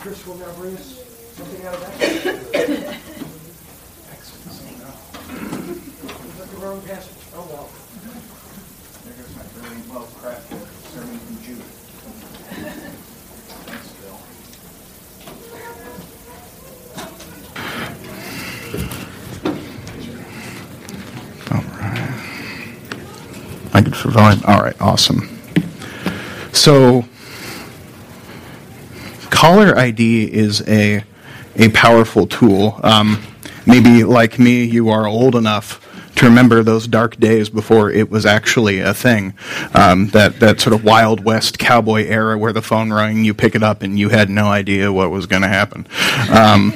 Chris will now bring us something out of that. Is the wrong passage? Oh, well. There goes my really well-crafted sermon from Jude. Thanks, Bill. I could survive. All right, awesome. So, caller ID is a a powerful tool. Um, maybe like me, you are old enough to remember those dark days before it was actually a thing. Um, that that sort of wild west cowboy era where the phone rang, you pick it up, and you had no idea what was going to happen. Um,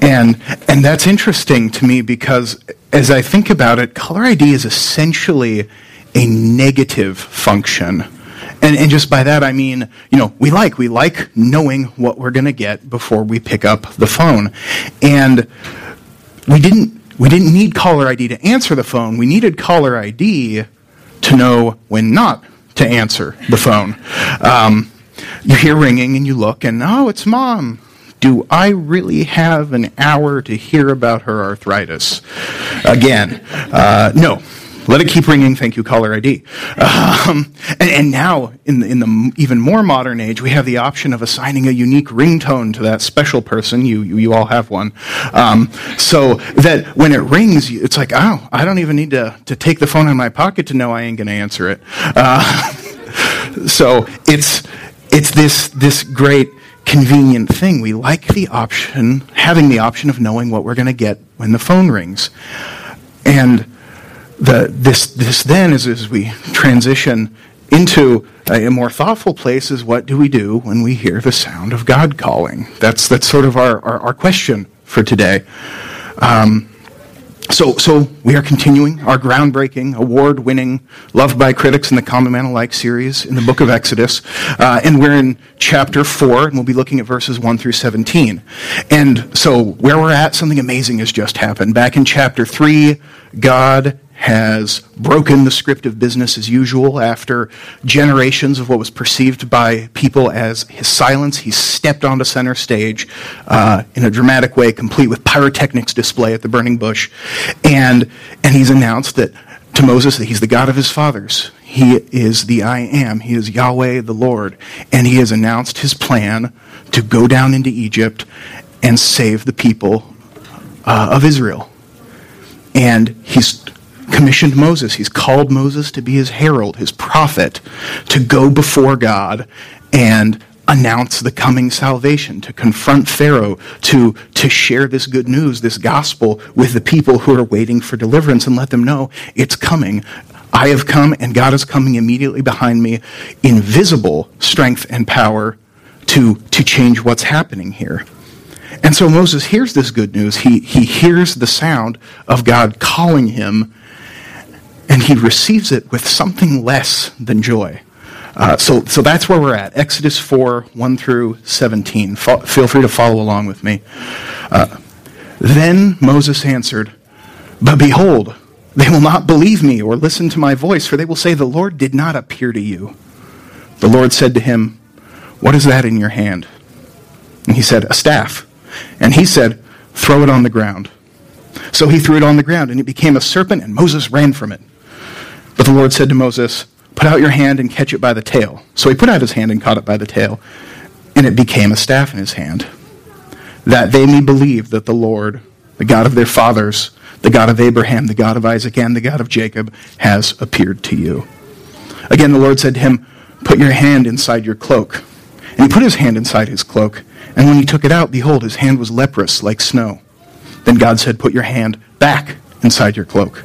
and and that's interesting to me because as I think about it, caller ID is essentially a negative function. And, and just by that I mean, you know, we like we like knowing what we're going to get before we pick up the phone, and we didn't we didn't need caller ID to answer the phone. We needed caller ID to know when not to answer the phone. Um, you hear ringing and you look and oh, it's mom. Do I really have an hour to hear about her arthritis? Again, uh, no. Let it keep ringing. Thank you, caller ID. Um, and, and, now, in the, in the even more modern age, we have the option of assigning a unique ringtone to that special person. You, you, you all have one. Um, so that when it rings, it's like, oh, I don't even need to, to take the phone in my pocket to know I ain't going to answer it. Uh, so it's, it's this, this great convenient thing. We like the option, having the option of knowing what we're going to get when the phone rings. And the, this, this then is as we transition into a, more thoughtful place is what do we do when we hear the sound of God calling? That's, that's sort of our, our, our question for today. Um, so, so we are continuing our groundbreaking, award-winning, loved by critics in the Common Man Alike series in the book of Exodus, uh, and we're in chapter four, and we'll be looking at verses one through seventeen. And so, where we're at, something amazing has just happened. Back in chapter three, God has broken the script of business as usual after generations of what was perceived by people as his silence. He stepped onto center stage uh, in a dramatic way, complete with pyrotechnics display at the burning bush, and and he's announced that to Moses that he's the God of his fathers. He is the I am. He is Yahweh the Lord, and he has announced his plan to go down into Egypt and save the people uh, of Israel. And he's commissioned Moses. He's called Moses to be his herald, his prophet, to go before God and announce the coming salvation, to confront Pharaoh, to, to share this good news, this gospel with the people who are waiting for deliverance and let them know it's coming. I have come and God is coming immediately behind me in visible strength and power to, to change what's happening here. And so Moses hears this good news. He, he hears the sound of God calling him and he receives it with something less than joy. Uh, so, so that's where we're at. Exodus 4, 1 through 17. F- feel free to follow along with me. Uh, then Moses answered, But behold, they will not believe me or listen to my voice, for they will say, The Lord did not appear to you. The Lord said to him, What is that in your hand? And he said, A staff. And he said, Throw it on the ground. So he threw it on the ground, and it became a serpent, and Moses ran from it. But the Lord said to Moses, Put out your hand and catch it by the tail. So he put out his hand and caught it by the tail, and it became a staff in his hand, that they may believe that the Lord, the God of their fathers, the God of Abraham, the God of Isaac, and the God of Jacob, has appeared to you. Again, the Lord said to him, Put your hand inside your cloak. And he put his hand inside his cloak, and when he took it out, behold, his hand was leprous like snow. Then God said, Put your hand back inside your cloak.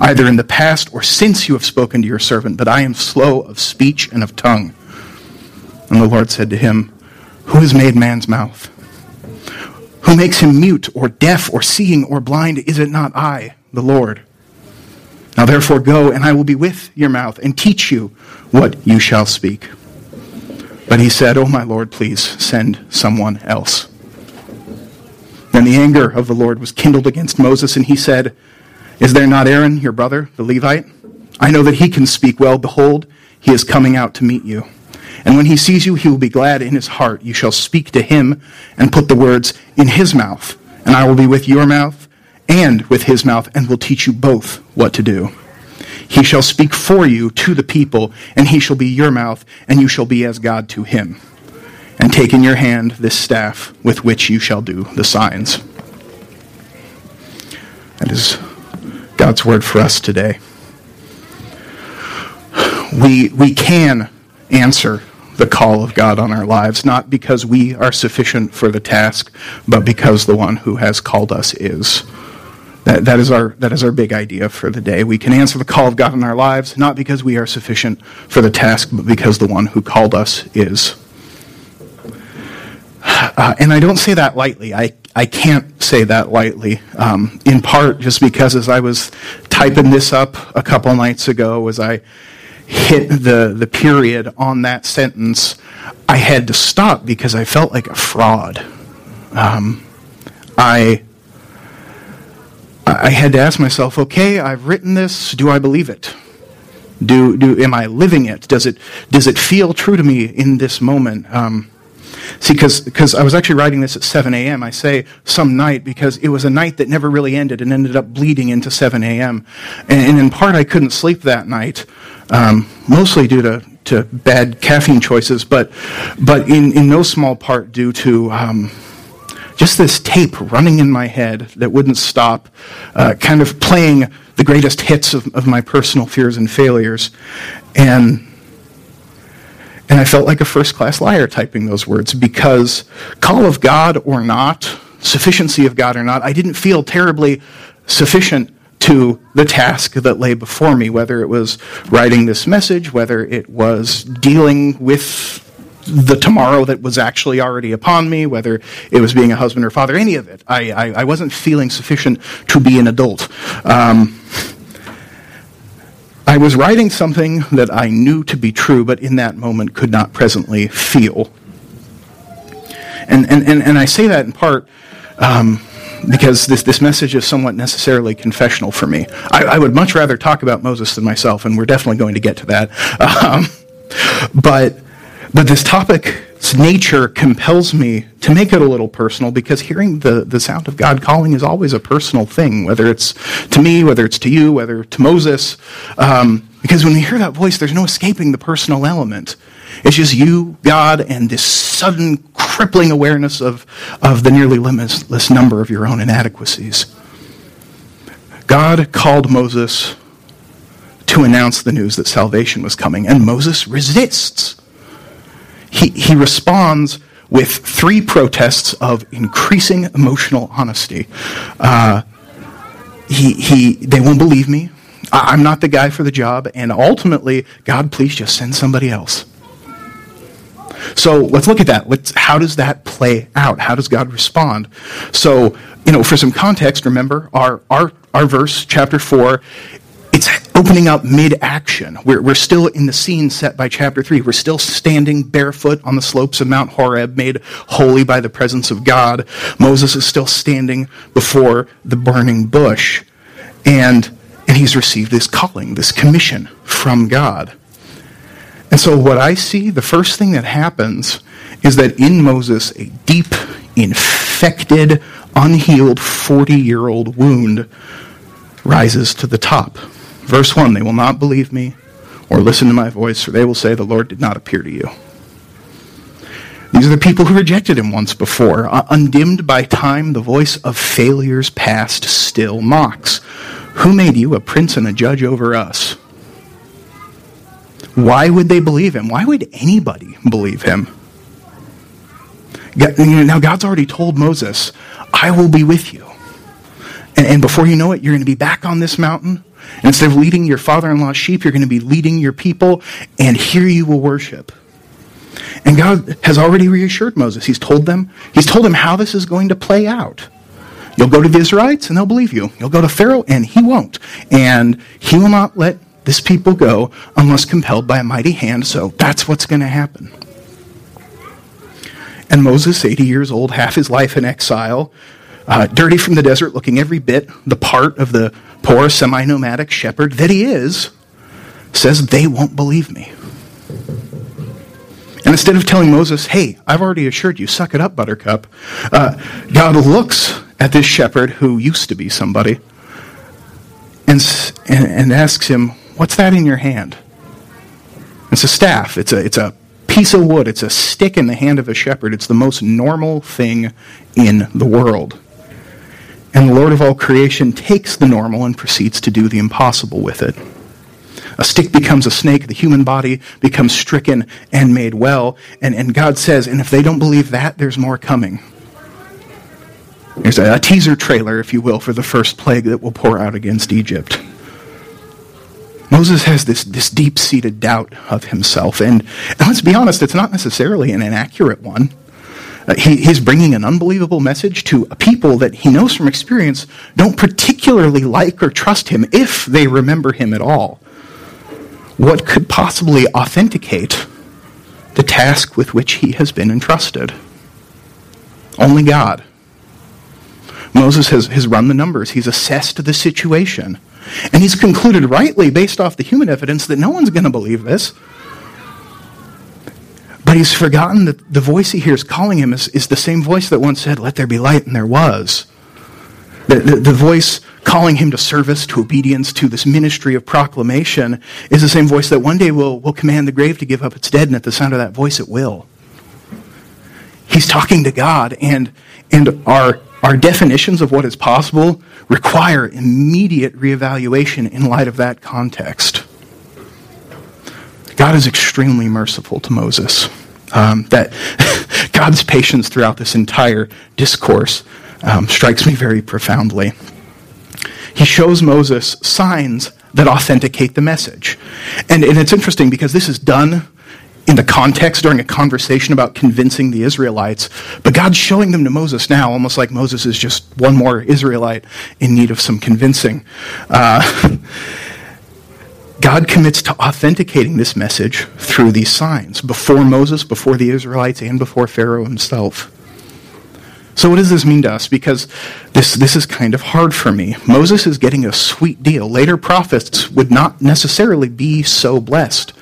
either in the past or since you have spoken to your servant, but I am slow of speech and of tongue. And the Lord said to him, Who has made man's mouth? Who makes him mute or deaf or seeing or blind? Is it not I, the Lord? Now therefore go, and I will be with your mouth and teach you what you shall speak. But he said, Oh, my Lord, please send someone else. Then the anger of the Lord was kindled against Moses, and he said, Is there not Aaron, your brother, the Levite? I know that he can speak well. Behold, he is coming out to meet you. And when he sees you, he will be glad in his heart. You shall speak to him and put the words in his mouth. And I will be with your mouth and with his mouth, and will teach you both what to do. He shall speak for you to the people, and he shall be your mouth, and you shall be as God to him. And take in your hand this staff with which you shall do the signs. That is God's word for us today. We, we can answer the call of God on our lives, not because we are sufficient for the task, but because the one who has called us is. That, that, is our, that is our big idea for the day. We can answer the call of God in our lives, not because we are sufficient for the task, but because the one who called us is. Uh, and I don't say that lightly. I, I can't say that lightly, um, in part just because as I was typing this up a couple nights ago, as I hit the, the period on that sentence, I had to stop because I felt like a fraud. Um, I, I had to ask myself, okay, I've written this. Do I believe it? Do, do, am I living it? Does it, does it feel true to me in this moment? Um, See, because I was actually writing this at 7 a.m. I say some night because it was a night that never really ended and ended up bleeding into 7 a.m. And, and in part, I couldn't sleep that night, um, mostly due to, to bad caffeine choices, but, but in, in no small part due to um, just this tape running in my head that wouldn't stop, uh, kind of playing the greatest hits of, of my personal fears and failures. And and I felt like a first class liar typing those words because, call of God or not, sufficiency of God or not, I didn't feel terribly sufficient to the task that lay before me, whether it was writing this message, whether it was dealing with the tomorrow that was actually already upon me, whether it was being a husband or father, any of it. I, I, I wasn't feeling sufficient to be an adult. Um, I was writing something that I knew to be true, but in that moment could not presently feel. And, and, and, and I say that in part um, because this, this message is somewhat necessarily confessional for me. I, I, would much rather talk about Moses than myself, and we're definitely going to get to that. Um, but, but this topic nature compels me to make it a little personal because hearing the, the sound of God calling is always a personal thing, whether it's to me, whether it's to you, whether to Moses. Um, because when we hear that voice, there's no escaping the personal element. It's just you, God, and this sudden crippling awareness of, of the nearly limitless number of your own inadequacies. God called Moses to announce the news that salvation was coming, and Moses resists he, he responds with three protests of increasing emotional honesty. Uh, he, he, they won't believe me. I'm not the guy for the job. And ultimately, God, please just send somebody else. So let's look at that. Let's, how does that play out? How does God respond? So, you know, for some context, remember our, our, our verse, chapter 4, it's opening up mid action. We're, we're still in the scene set by chapter 3. We're still standing barefoot on the slopes of Mount Horeb, made holy by the presence of God. Moses is still standing before the burning bush. And, and he's received this calling, this commission from God. And so, what I see, the first thing that happens is that in Moses, a deep, infected, unhealed 40 year old wound rises to the top. Verse 1 They will not believe me or listen to my voice, for they will say, The Lord did not appear to you. These are the people who rejected him once before. Uh, undimmed by time, the voice of failures past still mocks. Who made you a prince and a judge over us? Why would they believe him? Why would anybody believe him? Now, God's already told Moses, I will be with you. And, and before you know it, you're going to be back on this mountain. And instead of leading your father in law's sheep, you're going to be leading your people, and here you will worship. And God has already reassured Moses. He's told them, he's told him how this is going to play out. You'll go to the Israelites and they'll believe you. You'll go to Pharaoh and he won't. And he will not let this people go unless compelled by a mighty hand. So that's what's going to happen. And Moses, 80 years old, half his life in exile, uh, dirty from the desert, looking every bit the part of the poor semi nomadic shepherd that he is, says, They won't believe me. And instead of telling Moses, Hey, I've already assured you, suck it up, buttercup, uh, God looks at this shepherd who used to be somebody and, and, and asks him, What's that in your hand? It's a staff. It's a, it's a piece of wood. It's a stick in the hand of a shepherd. It's the most normal thing in the world. And the Lord of all creation takes the normal and proceeds to do the impossible with it. A stick becomes a snake, the human body becomes stricken and made well. And, and God says, and if they don't believe that, there's more coming. There's a, a teaser trailer, if you will, for the first plague that will pour out against Egypt. Moses has this, this deep seated doubt of himself. And, and, let's be honest, it's not necessarily an inaccurate one. Uh, he, he's bringing an unbelievable message to people that he knows from experience don't particularly like or trust him if they remember him at all. What could possibly authenticate the task with which he has been entrusted? Only God. Moses has, has run the numbers, he's assessed the situation. And he's concluded rightly, based off the human evidence, that no one's going to believe this. But he's forgotten that the voice he hears calling him is, is the same voice that once said, Let there be light, and there was. The, the, the, voice calling him to service, to obedience, to this ministry of proclamation is the same voice that one day will, will command the grave to give up its dead, and at the sound of that voice, it will. He's talking to God, and, and our our definitions of what is possible require immediate reevaluation in light of that context. God is extremely merciful to Moses. Um, that God's patience throughout this entire discourse um, strikes me very profoundly. He shows Moses signs that authenticate the message. And, and it's interesting because this is done in the context during a conversation about convincing the Israelites, but God's showing them to Moses now, almost like Moses is just one more Israelite in need of some convincing. Uh, God commits to authenticating this message through these signs before Moses, before the Israelites, and before Pharaoh himself. So, what does this mean to us? Because this, this is kind of hard for me. Moses is getting a sweet deal. Later prophets would not necessarily be so blessed.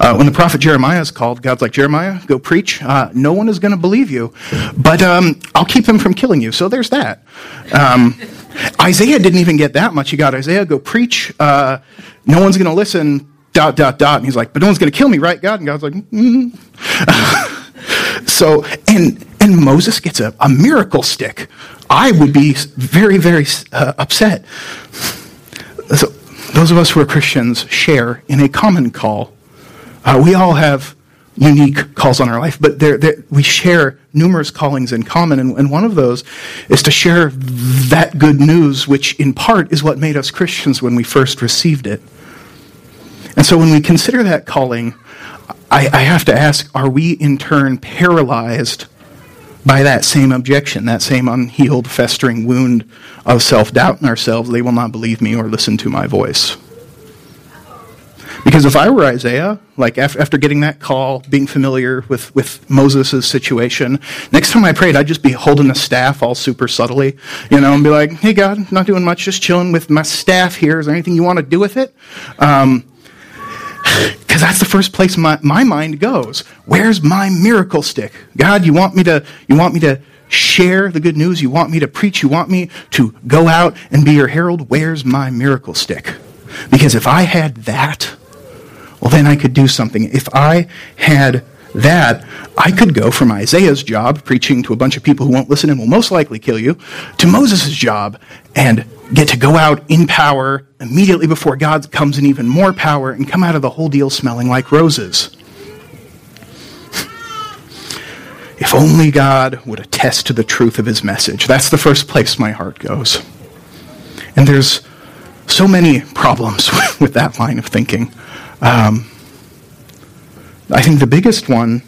Uh, when the prophet Jeremiah is called, God's like, Jeremiah, go preach. Uh, no one is going to believe you, but um, I'll keep them from killing you. So there's that. Um, Isaiah didn't even get that much. He got Isaiah, go preach. Uh, no one's going to listen, dot, dot, dot. And he's like, but no one's going to kill me, right, God? And God's like, mm. so, and, and Moses gets a, a miracle stick. I would be very, very uh, upset. So, those of us who are Christians share in a common call uh, we all have unique calls on our life, but they're, they're, we share numerous callings in common, and, and one of those is to share that good news, which in part is what made us Christians when we first received it. And so when we consider that calling, I, I have to ask are we in turn paralyzed by that same objection, that same unhealed, festering wound of self doubt in ourselves? They will not believe me or listen to my voice. Because if I were Isaiah, like after getting that call, being familiar with, with Moses' situation, next time I prayed, I'd just be holding a staff all super subtly, you know, and be like, hey, God, not doing much, just chilling with my staff here. Is there anything you want to do with it? Um, because that's the first place my, my mind goes. Where's my miracle stick? God, you want me to, you want me to share the good news? You want me to preach? You want me to go out and be your herald? Where's my miracle stick? Because if I had that, well, then I could do something. If I had that, I could go from Isaiah's job, preaching to a bunch of people who won't listen and will most likely kill you, to Moses' job and get to go out in power immediately before God comes in even more power and come out of the whole deal smelling like roses. If only God would attest to the truth of his message. That's the first place my heart goes. And there's so many problems with that line of thinking. Um, I think the biggest one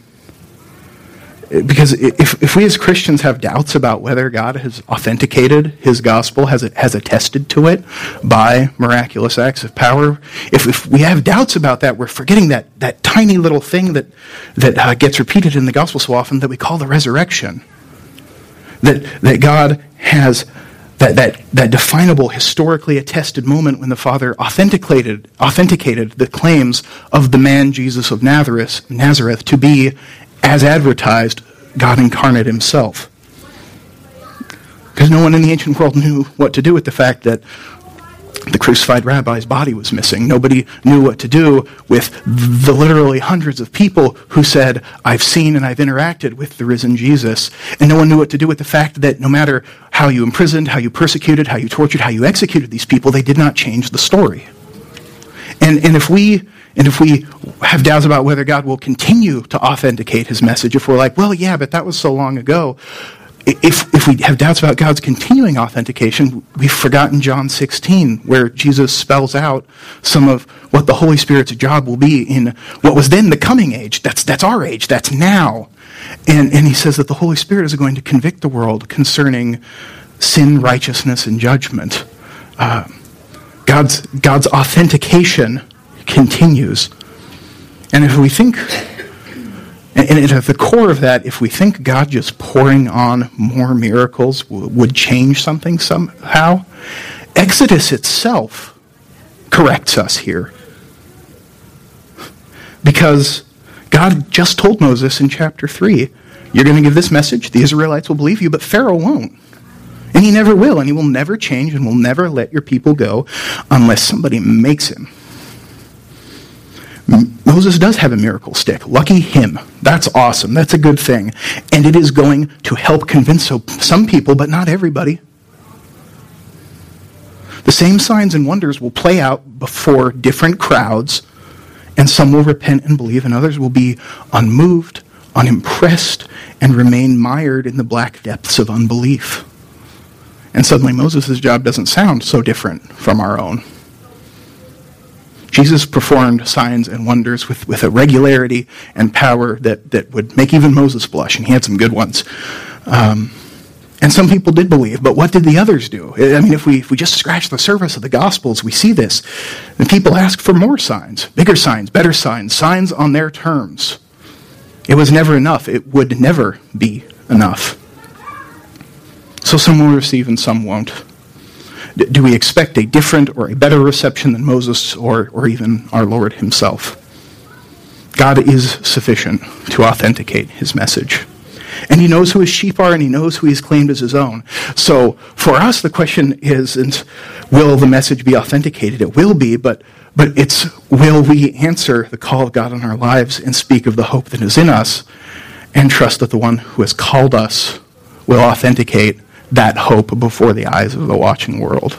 because if, if we as Christians have doubts about whether God has authenticated his gospel, has, has attested to it by miraculous acts of power, if, if we have doubts about that, we're forgetting that, that tiny little thing that, that uh, gets repeated in the gospel so often that we call the resurrection. That, that God has that, that, that definable, historically attested moment when the Father authenticated, authenticated the claims of the man Jesus of Nazareth, Nazareth to be as advertised, God incarnate himself. Because no one in the ancient world knew what to do with the fact that the crucified rabbi's body was missing. Nobody knew what to do with the literally hundreds of people who said, I've seen and I've interacted with the risen Jesus. And no one knew what to do with the fact that no matter how you imprisoned, how you persecuted, how you tortured, how you executed these people, they did not change the story. And, and if we and if we have doubts about whether God will continue to authenticate his message, if we're like, well, yeah, but that was so long ago, if, if we have doubts about God's continuing authentication, we've forgotten John 16, where Jesus spells out some of what the Holy Spirit's job will be in what was then the coming age. That's, that's our age. That's now. And, and he says that the Holy Spirit is going to convict the world concerning sin, righteousness, and judgment. Uh, God's, God's authentication continues. And if we think, and at the core of that, if we think God just pouring on more miracles would change something somehow, Exodus itself corrects us here. Because God just told Moses in chapter 3, you're going to give this message, the Israelites will believe you, but Pharaoh won't. And he never will, and he will never change and will never let your people go unless somebody makes him. Moses does have a miracle stick. Lucky him. That's awesome. That's a good thing. And it is going to help convince some people, but not everybody. The same signs and wonders will play out before different crowds, and some will repent and believe, and others will be unmoved, unimpressed, and remain mired in the black depths of unbelief. And suddenly Moses' job doesn't sound so different from our own. Jesus performed signs and wonders with, with a regularity and power that, that would make even Moses blush, and he had some good ones. Um, and some people did believe, but what did the others do? I mean, if we, if we just scratch the surface of the Gospels, we see this. And people ask for more signs, bigger signs, better signs, signs on their terms. It was never enough. It would never be enough. So some will receive and some won't. Do we expect a different or a better reception than Moses or, or even our Lord himself? God is sufficient to authenticate his message. And he knows who his sheep are and he knows who he's claimed as his own. So for us, the question isn't will the message be authenticated? It will be, but, but it's will we answer the call of God in our lives and speak of the hope that is in us and trust that the one who has called us will authenticate that hope before the eyes of the watching world.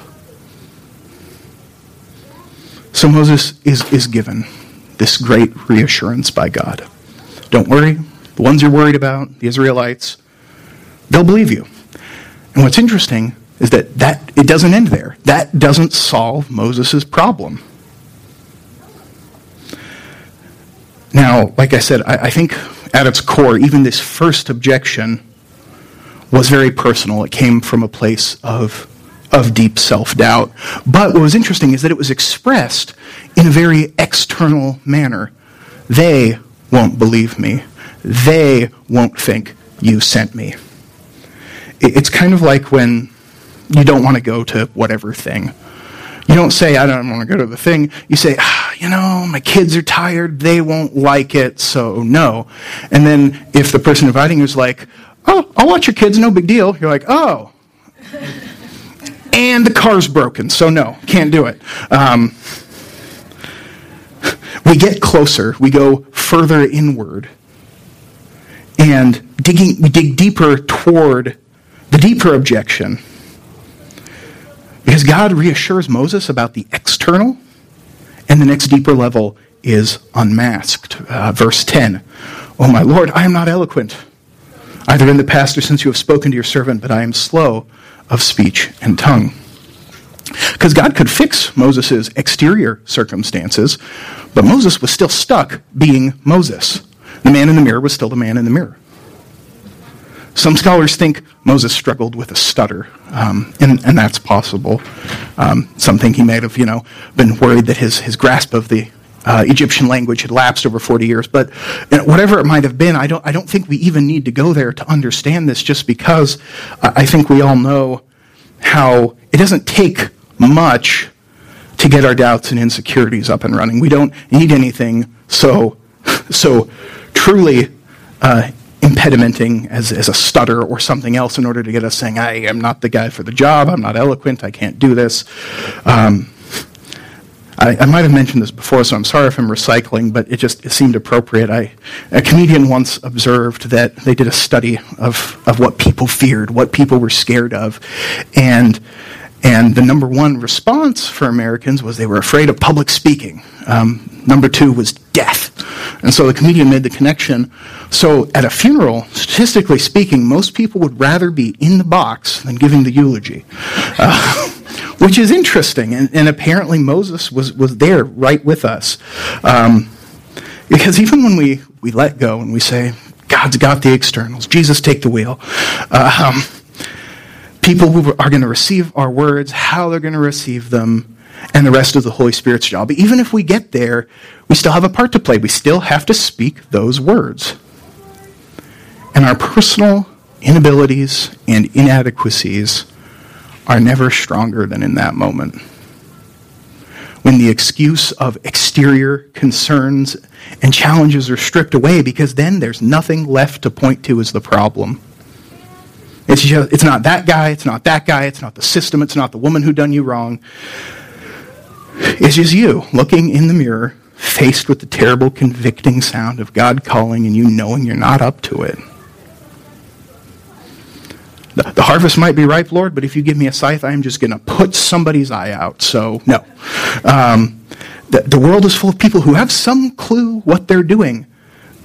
So Moses is, is given this great reassurance by God. Don't worry, the ones you're worried about, the Israelites, they'll believe you. And what's interesting is that, that it doesn't end there. That doesn't solve Moses' problem. Now, like I said, I, I think at its core, even this first objection was very personal. It came from a place of, of deep self doubt. But what was interesting is that it was expressed in a very external manner. They won't believe me. They won't think you sent me. It's kind of like when you don't want to go to whatever thing. You don't say, I don't want to go to the thing. You say, ah, you know, my kids are tired. They won't like it, so no. And then if the person inviting you is like, oh, I'll watch your kids, no big deal. You're like, oh. and the car's broken, so no, can't do it. Um, we get closer, we go further inward, and digging, we dig deeper toward the deeper objection. Because God reassures Moses about the external, and the next deeper level is unmasked. Uh, verse 10 Oh, my Lord, I am not eloquent either in the past or since you have spoken to your servant, but I am slow of speech and tongue. Because God could fix Moses' exterior circumstances, but Moses was still stuck being Moses. The man in the mirror was still the man in the mirror. some scholars think Moses struggled with a stutter, um, and, and that's possible. Um, some think he may have, you know, been worried that his, his grasp of the uh, Egyptian language had lapsed over 40 years. But you know, whatever it might have been, I don't, I don't think we even need to go there to understand this just because uh, I think we all know how it doesn't take much to get our doubts and insecurities up and running. We don't need anything so, so truly uh, impedimenting as, as a stutter or something else in order to get us saying, I am not the guy for the job, I'm not eloquent, I can't do this. Um, I, I, might have mentioned this before, so I'm sorry if I'm recycling, but it just it seemed appropriate. I, a comedian once observed that they did a study of, of what people feared, what people were scared of, and and the number one response for Americans was they were afraid of public speaking. Um, number two was death. And so the comedian made the connection. So at a funeral, statistically speaking, most people would rather be in the box than giving the eulogy. Uh, which is interesting. And, and, apparently Moses was, was there right with us. Um, because even when we, we let go and we say, God's got the externals, Jesus take the wheel, uh, um, people who are going to receive our words, how they're going to receive them, and the rest of the Holy Spirit's job. But even if we get there, we still have a part to play. We still have to speak those words. And our personal inabilities and inadequacies are never stronger than in that moment. When the excuse of exterior concerns and challenges are stripped away, because then there's nothing left to point to as the problem. It's, just, it's not that guy, it's not that guy, it's not the system, it's not the woman who done you wrong. It's just you looking in the mirror, faced with the terrible convicting sound of God calling and you knowing you're not up to it. The, harvest might be ripe, Lord, but if you give me a scythe, I'm just going to put somebody's eye out. So, no. Um, the, the world is full of people who have some clue what they're doing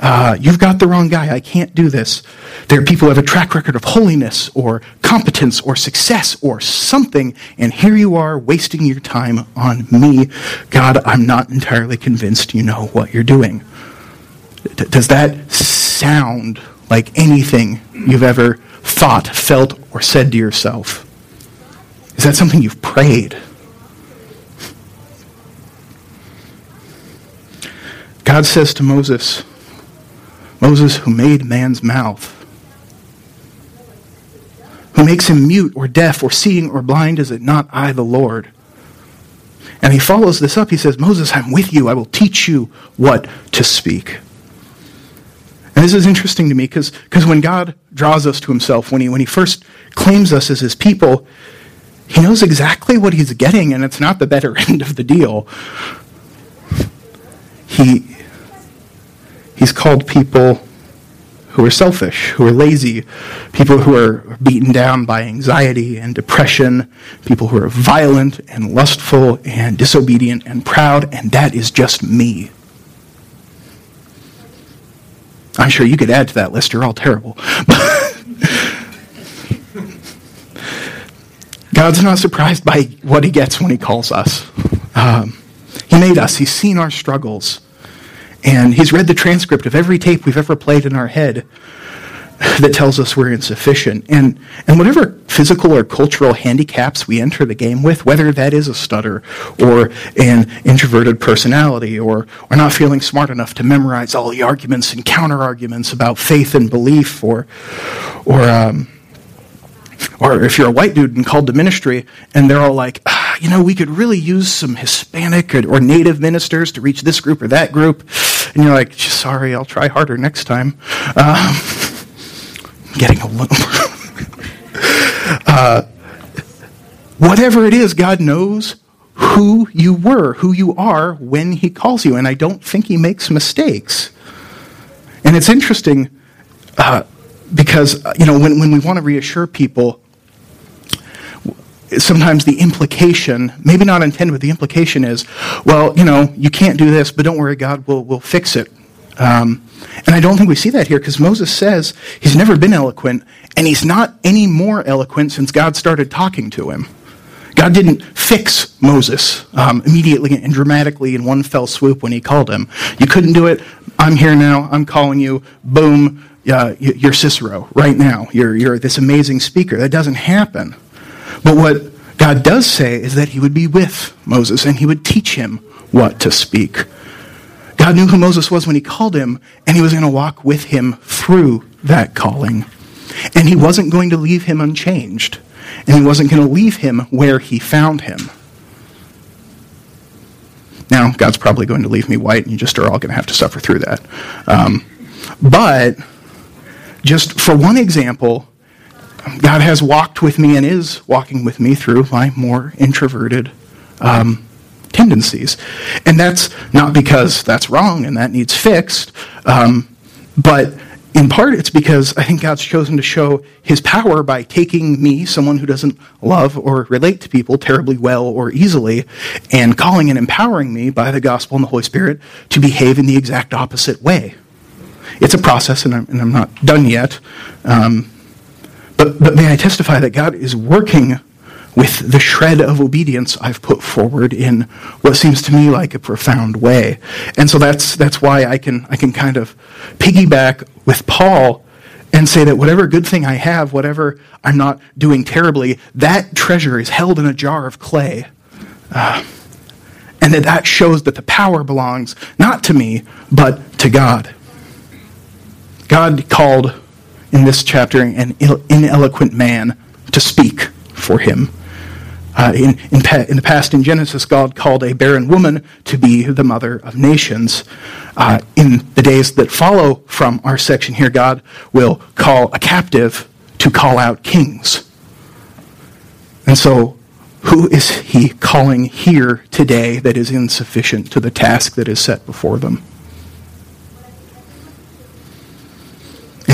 uh, you've got the wrong guy. I can't do this. There are people who have a track record of holiness or competence or success or something, and here you are wasting your time on me. God, I'm not entirely convinced you know what you're doing. D- does that sound like anything you've ever thought, felt, or said to yourself? Is that something you've prayed? God says to Moses, Moses, who made man's mouth, who makes him mute or deaf or seeing or blind, is it not I, the Lord? And he follows this up. He says, Moses, I'm with you. I will teach you what to speak. And this is interesting to me because when God draws us to himself, when he, when he first claims us as his people, he knows exactly what he's getting, and it's not the better end of the deal. He, He's called people who are selfish, who are lazy, people who are beaten down by anxiety and depression, people who are violent and lustful and disobedient and proud, and that is just me. I'm sure you could add to that list. You're all terrible. God's not surprised by what he gets when he calls us. Um, he made us, he's seen our struggles. And he's read the transcript of every tape we've ever played in our head that tells us we're insufficient. And, and whatever physical or cultural handicaps we enter the game with, whether that is a stutter or an introverted personality or, or not feeling smart enough to memorize all the arguments and counter arguments about faith and belief or, or, um, or if you're a white dude and called to ministry and they're all like, ah, you know, we could really use some Hispanic or, or, native ministers to reach this group or that group. And you're like, sorry, I'll try harder next time. Um, getting a little. uh, whatever it is, God knows who you were, who you are when He calls you. And I don't think He makes mistakes. And it's interesting. Uh, because you know when, when we want to reassure people sometimes the implication maybe not intended but the implication is well you know you can't do this but don't worry god will will fix it um, and i don't think we see that here because moses says he's never been eloquent and he's not any more eloquent since god started talking to him god didn't fix moses um, immediately and dramatically in one fell swoop when he called him you couldn't do it i'm here now i'm calling you boom uh, you're Cicero right now. You're, you're this amazing speaker. That doesn't happen. But what God does say is that he would be with Moses and he would teach him what to speak. God knew who Moses was when he called him, and he was going to walk with him through that calling. And he wasn't going to leave him unchanged, and he wasn't going to leave him where he found him. Now, God's probably going to leave me white, and you just are all going to have to suffer through that. Um, but just for one example, God has walked with me and is walking with me through my more introverted um, tendencies. And that's not because that's wrong and that needs fixed, um, but in part it's because I think God's chosen to show his power by taking me, someone who doesn't love or relate to people terribly well or easily, and calling and empowering me by the gospel and the Holy Spirit to behave in the exact opposite way. It's a process, and I'm, and I'm not done yet. Um, but, but may I testify that God is working with the shred of obedience I've put forward in what seems to me like a profound way. And so that's, that's why I can, I can kind of piggyback with Paul and say that whatever good thing I have, whatever I'm not doing terribly, that treasure is held in a jar of clay. Uh, and that that shows that the power belongs not to me, but to God. God called in this chapter an ineloquent man to speak for him. Uh, in, in, pa- in, the past, in Genesis, God called a barren woman to be the mother of nations. Uh, in the days that follow from our section here, God will call a captive to call out kings. And so, who is he calling here today that is insufficient to the task that is set before them?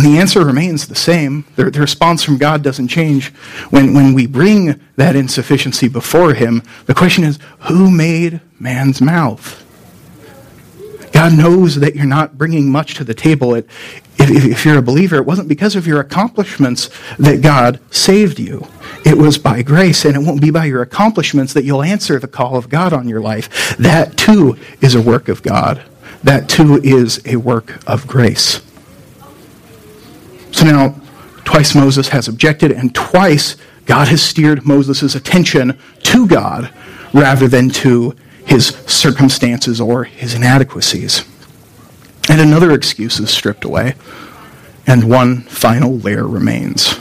The answer remains the same. The, the, response from God doesn't change. When, when we bring that insufficiency before Him, the question is who made man's mouth? God knows that you're not bringing much to the table. It, if, if you're a believer, it wasn't because of your accomplishments that God saved you. It was by grace, and it won't be by your accomplishments that you'll answer the call of God on your life. That too is a work of God. That too is a work of grace. So now, twice Moses has objected, and twice God has steered Moses' attention to God rather than to his circumstances or his inadequacies. And another excuse is stripped away, and one final layer remains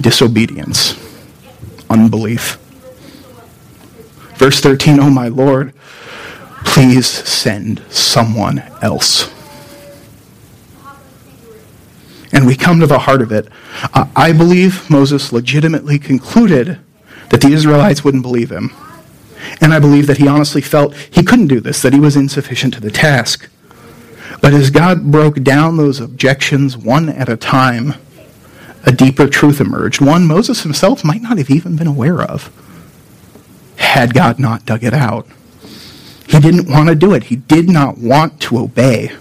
disobedience, unbelief. Verse 13, Oh my Lord, please send someone else and we come to the heart of it. Uh, I believe Moses legitimately concluded that the Israelites wouldn't believe him. And I believe that he honestly felt he couldn't do this, that he was insufficient to the task. But as God broke down those objections one at a time, a deeper truth emerged, one Moses himself might not have even been aware of, had God not dug it out. He didn't want to do it, he did not want to obey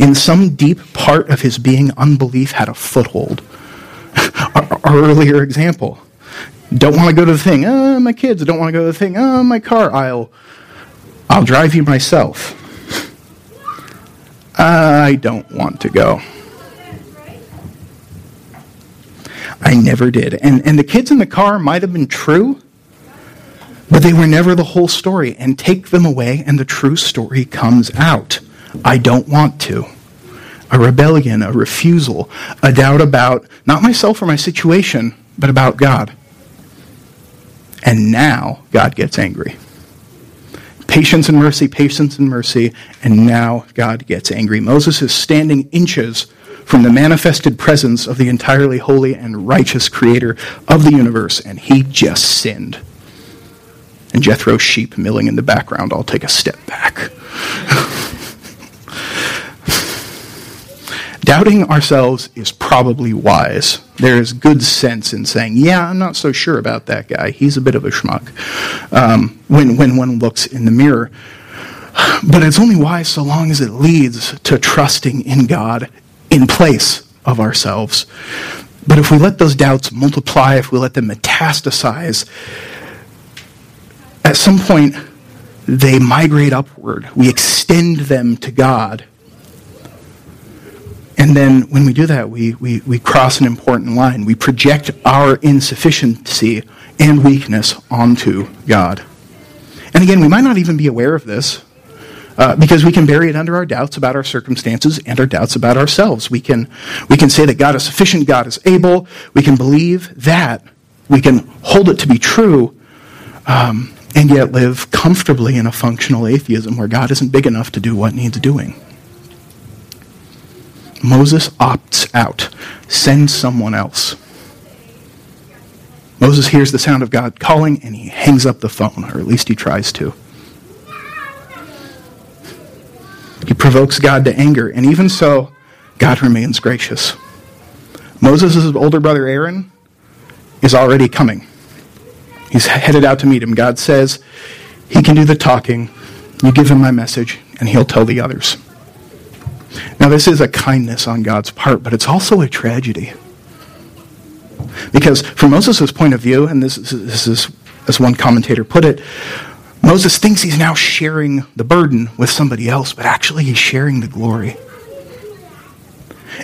in some deep part of his being, unbelief had a foothold. our, our, earlier example. Don't want to go to the thing. Uh, my kids don't want to go to the thing. Uh, my car. I'll, I'll drive you myself. I don't want to go. I never did. And, and the kids in the car might have been true, but they were never the whole story. And take them away, and the true story comes out. I don't want to. A rebellion, a refusal, a doubt about not myself or my situation, but about God. And now God gets angry. Patience and mercy, patience and mercy, and now God gets angry. Moses is standing inches from the manifested presence of the entirely holy and righteous creator of the universe, and he just sinned. And Jethro's sheep milling in the background, I'll take a step back. Doubting ourselves is probably wise. There is good sense in saying, yeah, I'm not so sure about that guy. He's a bit of a schmuck um, when, when one looks in the mirror. But it's only wise so long as it leads to trusting in God in place of ourselves. But if we let those doubts multiply, if we let them metastasize, at some point they migrate upward. We extend them to God And then when we do that, we, we, we cross an important line. We project our insufficiency and weakness onto God. And again, we might not even be aware of this uh, because we can bury it under our doubts about our circumstances and our doubts about ourselves. We can, we can say that God is sufficient, God is able. We can believe that. We can hold it to be true, um, and yet live comfortably in a functional atheism where God isn't big enough to do what needs doing. Moses opts out, sends someone else. Moses hears the sound of God calling and he hangs up the phone, or at least he tries to. He provokes God to anger, and even so, God remains gracious. Moses' older brother Aaron is already coming. He's headed out to meet him. God says he can do the talking. You give him my message, and he'll tell the others. Now, this is a kindness on God's part, but it's also a tragedy. Because from Moses' point of view, and this, this is, as one commentator put it, Moses thinks he's now sharing the burden with somebody else, but actually he's sharing the glory.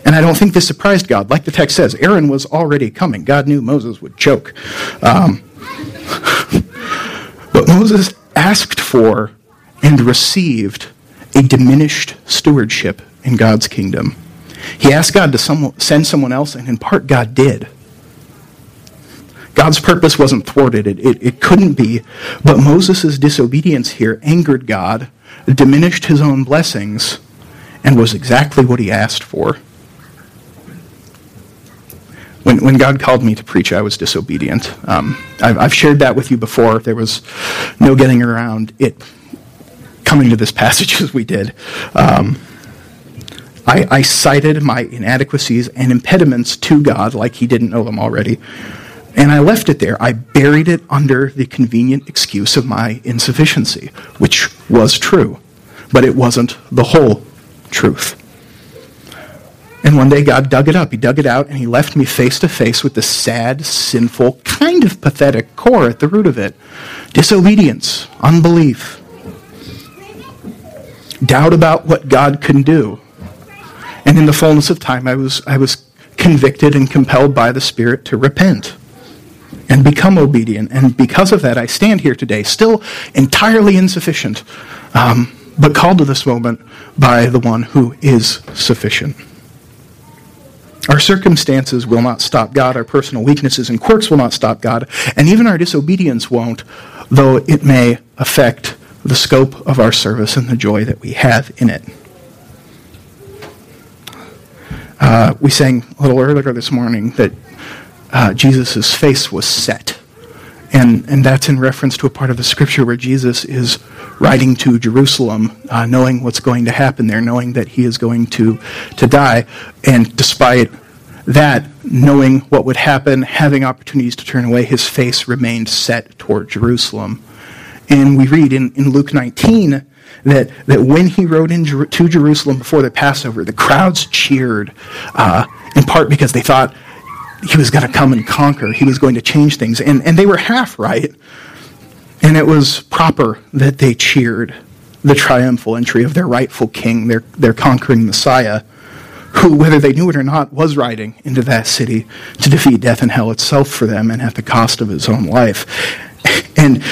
And I don't think this surprised God. Like the text says, Aaron was already coming. God knew Moses would choke. Um, but Moses asked for and received a diminished stewardship in God's kingdom. He asked God to some, send someone else, and in part, God did. God's purpose wasn't thwarted, it, it, it couldn't be. But Moses' disobedience here angered God, diminished his own blessings, and was exactly what he asked for. When, when God called me to preach, I was disobedient. Um, I've, I've shared that with you before. There was no getting around it coming to this passage as we did. Um, I, I cited my inadequacies and impediments to God like he didn't know them already. And I left it there. I buried it under the convenient excuse of my insufficiency, which was true, but it wasn't the whole truth. And one day God dug it up. He dug it out and he left me face to face with the sad, sinful, kind of pathetic core at the root of it disobedience, unbelief, doubt about what God can do. And in the fullness of time, I was, I was convicted and compelled by the Spirit to repent and become obedient. And because of that, I stand here today, still entirely insufficient, um, but called to this moment by the one who is sufficient. Our circumstances will not stop God. Our personal weaknesses and quirks will not stop God. And even our disobedience won't, though it may affect the scope of our service and the joy that we have in it. Uh, we sang a little earlier this morning that uh, Jesus' face was set. And, and that's in reference to a part of the scripture where Jesus is riding to Jerusalem, uh, knowing what's going to happen there, knowing that he is going to, to die. And despite that, knowing what would happen, having opportunities to turn away, his face remained set toward Jerusalem. And we read in, in Luke 19 that, that when he rode into to Jerusalem before the Passover, the crowds cheered, uh, in part because they thought he was going to come and conquer, he was going to change things. And, and they were half right. And it was proper that they cheered the triumphal entry of their rightful king, their, their conquering Messiah, who, whether they knew it or not, was riding into that city to defeat death and hell itself for them and at the cost of his own life. And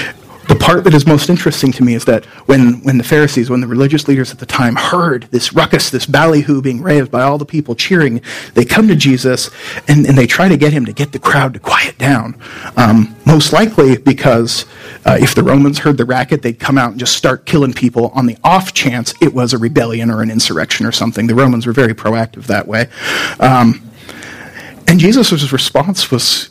the part that is most interesting to me is that when, when the Pharisees, when the religious leaders at the time heard this ruckus, this ballyhoo being raised by all the people cheering, they come to Jesus and, and they try to get him to get the crowd to quiet down. Um, most likely because uh, if the Romans heard the racket, they'd come out and just start killing people on the off chance it was a rebellion or an insurrection or something. The Romans were very proactive that way. Um, and Jesus' response was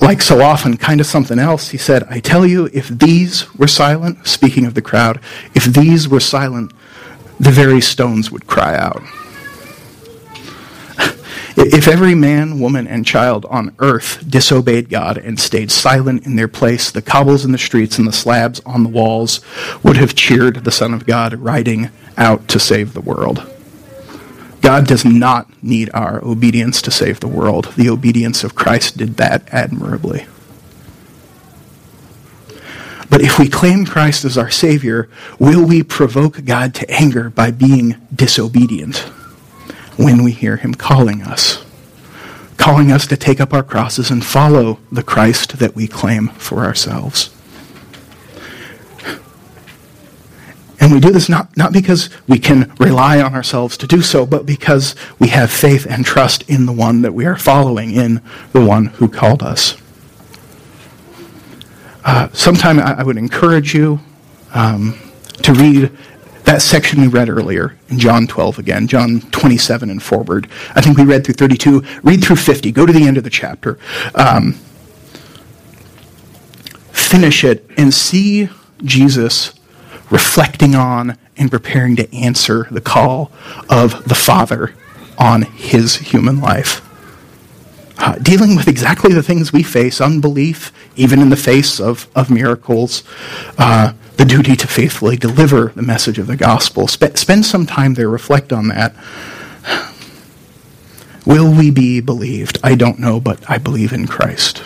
like so often, kind of something else. He said, I tell you, if these were silent, speaking of the crowd, if these were silent, the very stones would cry out. If every man, woman, and child on earth disobeyed God and stayed silent in their place, the cobbles in the streets and the slabs on the walls would have cheered the Son of God riding out to save the world. God does not need our obedience to save the world. The obedience of Christ did that admirably. But if we claim Christ as our Savior, will we provoke God to anger by being disobedient? when we hear him calling us, calling us to take up our crosses and follow the Christ that we claim for ourselves. And we do this not, not because we can rely on ourselves to do so, but because we have faith and trust in the one that we are following, in the one who called us. Uh, sometime I, I, would encourage you um, to read that section we read earlier in John 12 again, John 27 and forward. I think we read through 32. Read through 50. Go to the end of the chapter. Um, finish it and see Jesus reflecting on and preparing to answer the call of the Father on his human life. Uh, dealing with exactly the things we face unbelief, even in the face of, of miracles, uh, the duty to faithfully deliver the message of the gospel. Sp- spend some time there, reflect on that. Will we be believed? I don't know, but I believe in Christ.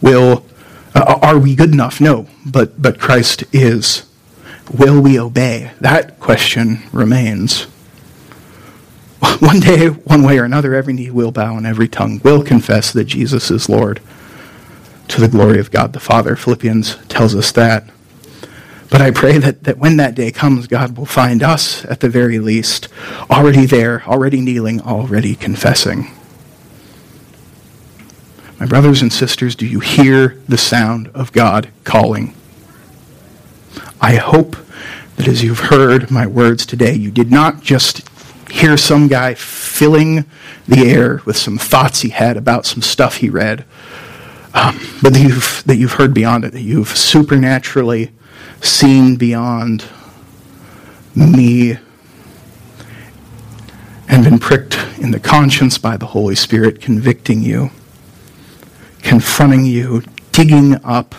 Will uh, are we good enough? No, but but Christ is. Will we obey? That question remains. One day, one way or another, every knee will bow and every tongue will confess that Jesus is Lord to the glory of God the Father. Philippians tells us that. But I pray that, that when that day comes, God will find us, at the very least, already there, already kneeling, already confessing. My brothers and sisters, do you hear the sound of God calling? I hope that as you've heard my words today, you did not just hear some guy filling the air with some thoughts he had about some stuff he read, um, but that you've, that you've heard beyond it, that you've supernaturally seen beyond me and been pricked in the conscience by the Holy Spirit, convicting you, confronting you, digging up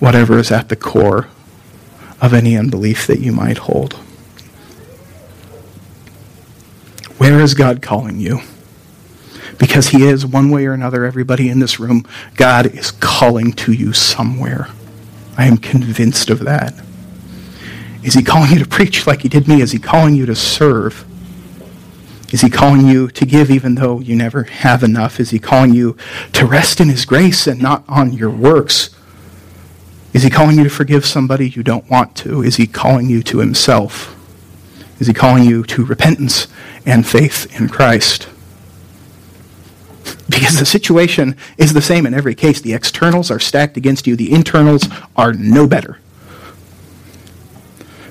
whatever is at the core of any unbelief that you might hold. Where is God calling you? Because He is, one way or another, everybody in this room, God is calling to you somewhere. I am convinced of that. Is He calling you to preach like He did me? Is He calling you to serve? Is He calling you to give even though you never have enough? Is He calling you to rest in His grace and not on your works? Is he calling you to forgive somebody you don't want to? Is he calling you to himself? Is he calling you to repentance and faith in Christ? Because the situation is the same in every case. The externals are stacked against you, the internals are no better.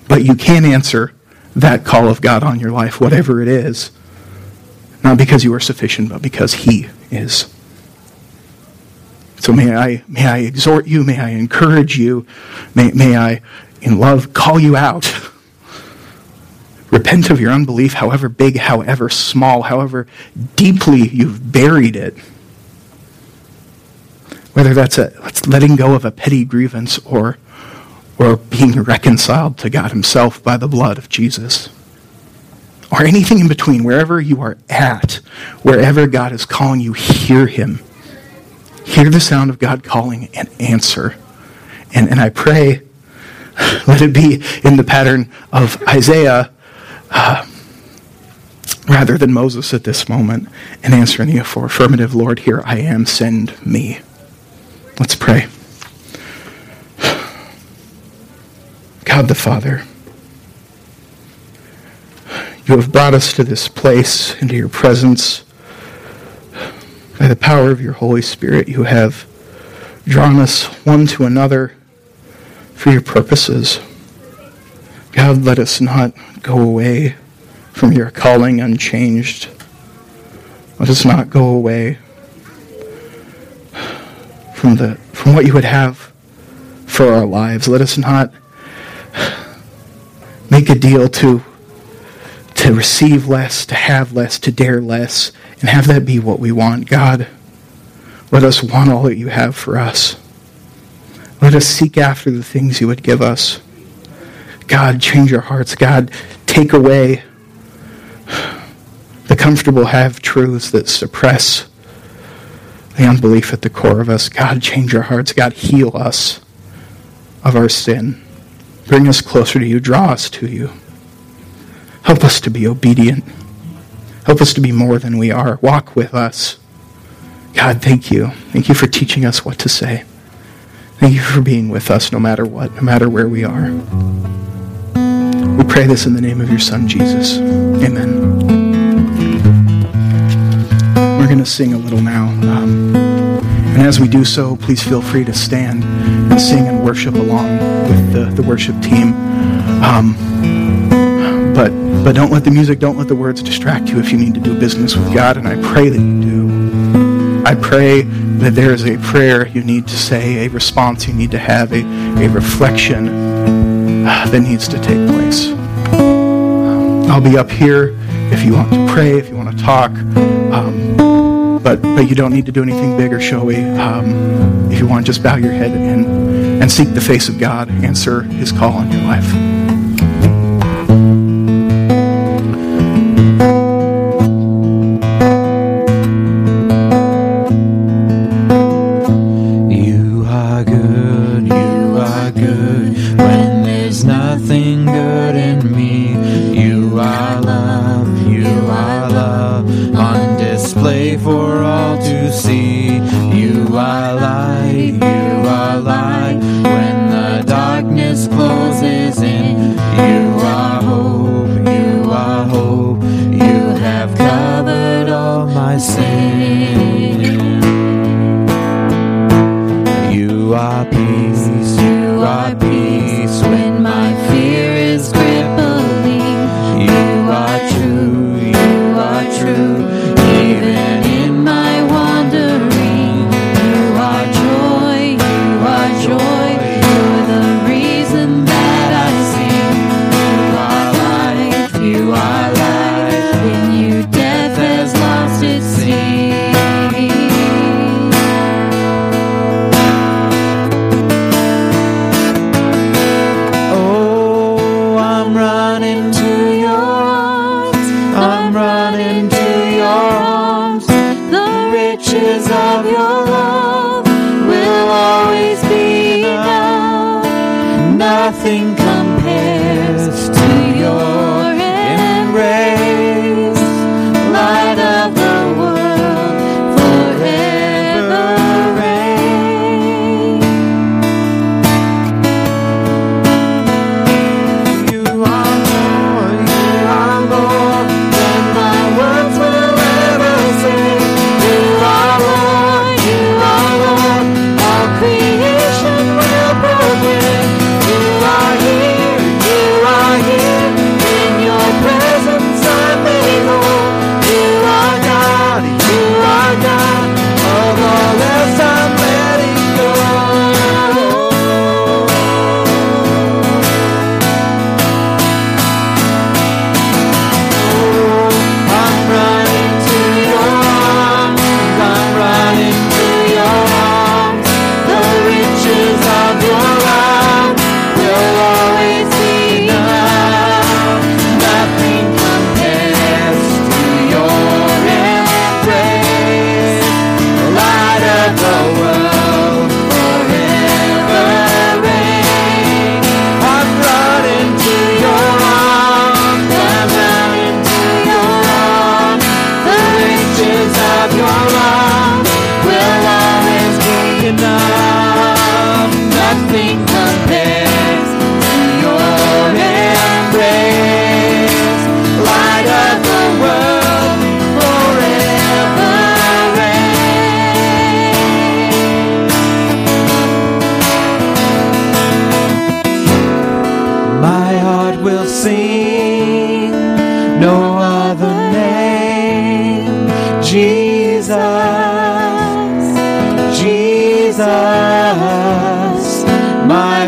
But you can answer that call of God on your life, whatever it is, not because you are sufficient, but because He is. So may I, may I exhort you, may I encourage you, may, may I, in love, call you out. Repent of your unbelief, however big, however small, however deeply you've buried it. Whether that's, a, that's letting go of a petty grievance or, or being reconciled to God Himself by the blood of Jesus. Or anything in between, wherever you are at, wherever God is calling you, hear Him hear the sound of God calling and answer. And, and I pray, let it be in the pattern of Isaiah uh, rather than Moses at this moment, and answering the affirmative, Lord, here I am, send me. Let's pray. God the Father, you have brought us to this place, into your presence by the power of your Holy Spirit, you have drawn us one to another for your purposes. God, let us not go away from your calling unchanged. Let us not go away from, the, from what you would have for our lives. Let us not make a deal to, to receive less, to have less, to dare less, and have that be what we want. God, let us want all that you have for us. Let us seek after the things you would give us. God, change our hearts. God, take away the comfortable have truths that suppress the unbelief at the core of us. God, change our hearts. God, heal us of our sin. Bring us closer to you. Draw us to you. Help us to be obedient. Help us to be more than we are. Walk with us. God, thank you. Thank you for teaching us what to say. Thank you for being with us no matter what, no matter where we are. We pray this in the name of your Son, Jesus. Amen. We're going to sing a little now. Um, and as we do so, please feel free to stand and sing and worship along with the, the worship team. Um, but, don't let the music, don't let the words distract you if you need to do business with God, and I pray that you do. I pray that there is a prayer you need to say, a response you need to have, a, a reflection uh, that needs to take place. I'll be up here if you want to pray, if you want to talk. Um, but, but you don't need to do anything big or showy. Um, if you want, just bow your head and, and seek the face of God, answer his call on your life.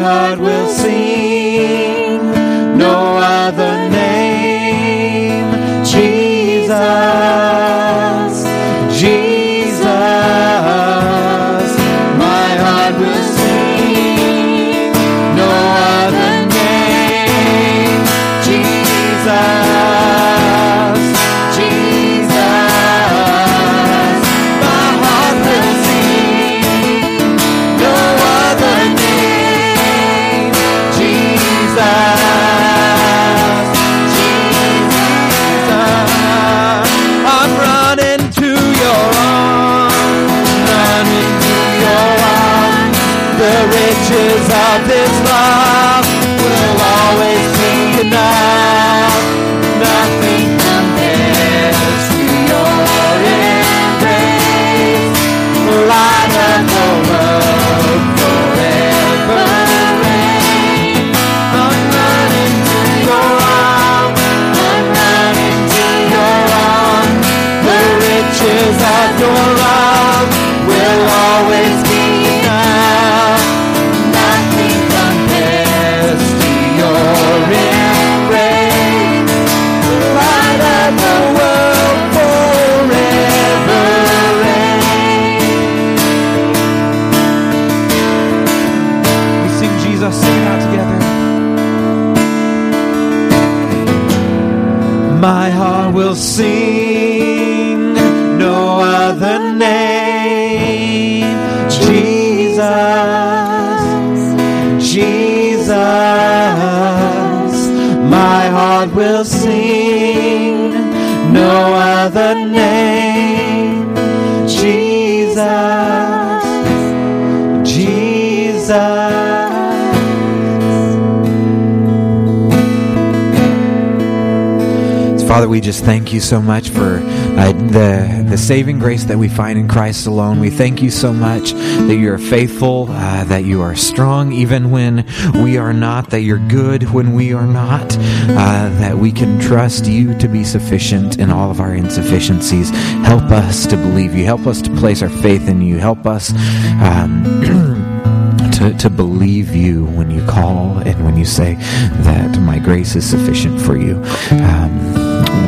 Heart will sing My heart will sing Father, we just thank you so much for uh, the the saving grace that we find in Christ alone. We thank you so much that you are faithful, uh, that you are strong even when we are not, that you're good when we are not, uh, that we can trust you to be sufficient in all of our insufficiencies. Help us to believe you. Help us to place our faith in you. Help us. Um, to, to believe you when you call and when you say that my grace is sufficient for you. Um,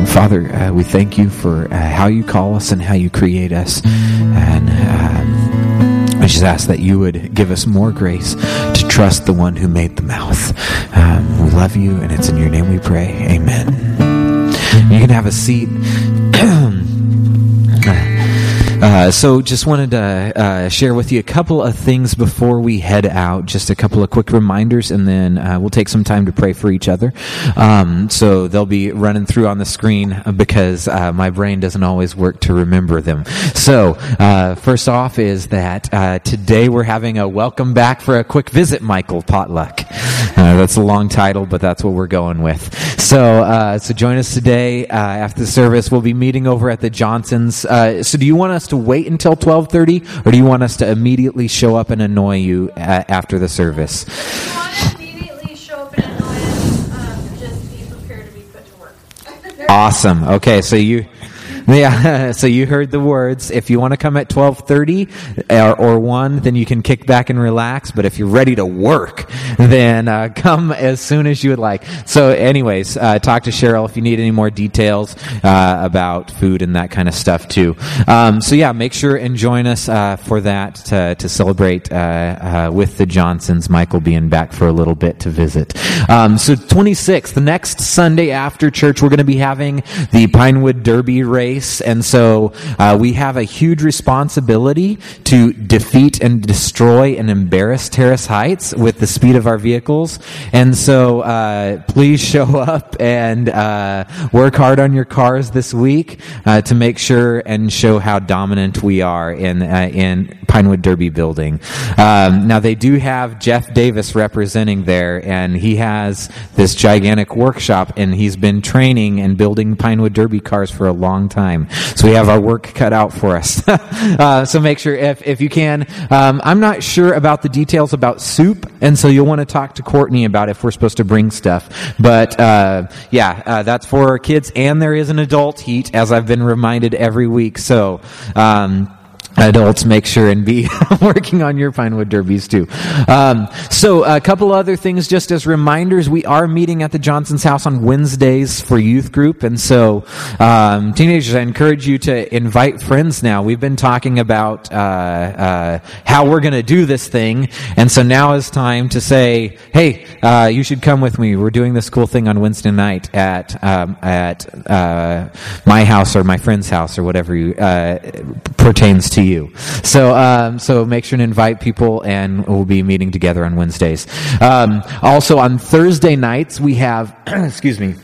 Father, uh, we thank you for uh, how you call us and how you create us. And um, I just ask that you would give us more grace to trust the one who made the mouth. Um, we love you, and it's in your name we pray. Amen. You can have a seat. Uh, so, just wanted to uh, share with you a couple of things before we head out. Just a couple of quick reminders, and then uh, we'll take some time to pray for each other. Um, so, they'll be running through on the screen because uh, my brain doesn't always work to remember them. So, uh, first off, is that uh, today we're having a welcome back for a quick visit, Michael potluck. that's a long title, but that's what we're going with. So, so join us today after the service. We'll be meeting over at the Johnsons. so, do you want us to wait until 12:30 or do you want us to immediately show up and annoy you a- after the service? Want to immediately show up and annoy um, just be prepared to be put to work. Awesome. Okay, so you yeah, so you heard the words. If you want to come at 12:30 or, or 1, then you can kick back and relax, but if you're ready to work, then uh, come as soon as you would like. So anyways, uh, talk to Cheryl if you need any more details uh, about food and that kind of stuff too. Um, so yeah, make sure and join us uh, for that to, to celebrate uh, uh, with the Johnsons. Michael being back for a little bit to visit. Um, so 26th, the next Sunday after church, we're going to be having the Pinewood Derby race, and so uh, we have a huge responsibility to defeat and destroy and embarrass Terrace Heights with the speed of our vehicles. And so uh, please show up and uh, work hard on your cars this week uh, to make sure and show how dominant we are in uh, in Pinewood Derby building. Um, now they do have Jeff Davis representing there, and he has this gigantic workshop, and he's been training and building Pinewood Derby cars for a long time. So we have our work cut out for us. uh, so make sure if if you can. Um, I'm not sure about the details about soup, and so you'll want to talk to Courtney about if we're supposed to bring stuff. But uh, yeah, uh, that's for our kids, and there is an adult heat, as I've been reminded every week. So. Um, adults make sure and be working on your Pinewood Derbies too. Um, so a couple other things just as reminders. We are meeting at the Johnson's house on Wednesdays for youth group. And so, um, teenagers, I encourage you to invite friends now. We've been talking about, uh, uh, how we're going to do this thing. And so now is time to say, Hey, uh, you should come with me. We're doing this cool thing on Wednesday night at, um, at, uh, my house or my friend's house or whatever you, uh, pertains to you. So, um, so make sure to invite people, and we'll be meeting together on Wednesdays. Um, also, on Thursday nights, we have, excuse me.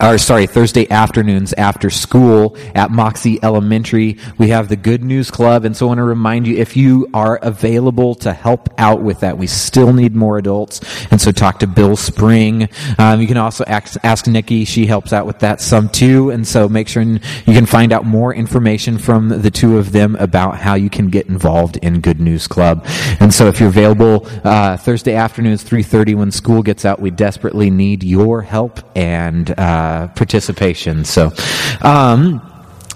Or sorry, Thursday afternoons after school at Moxee Elementary. We have the Good News Club. And so I want to remind you if you are available to help out with that, we still need more adults. And so talk to Bill Spring. Um, you can also ask, ask Nikki. She helps out with that some too. And so make sure you can find out more information from the two of them about how you can get involved in Good News Club. And so if you're available uh, Thursday afternoons, 3.30 when school gets out, we desperately need your help and uh, participation. So, um,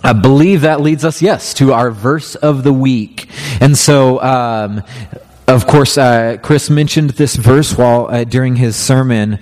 I believe that leads us, yes, to our verse of the week. And so, um, of course, uh, Chris mentioned this verse while uh, during his sermon,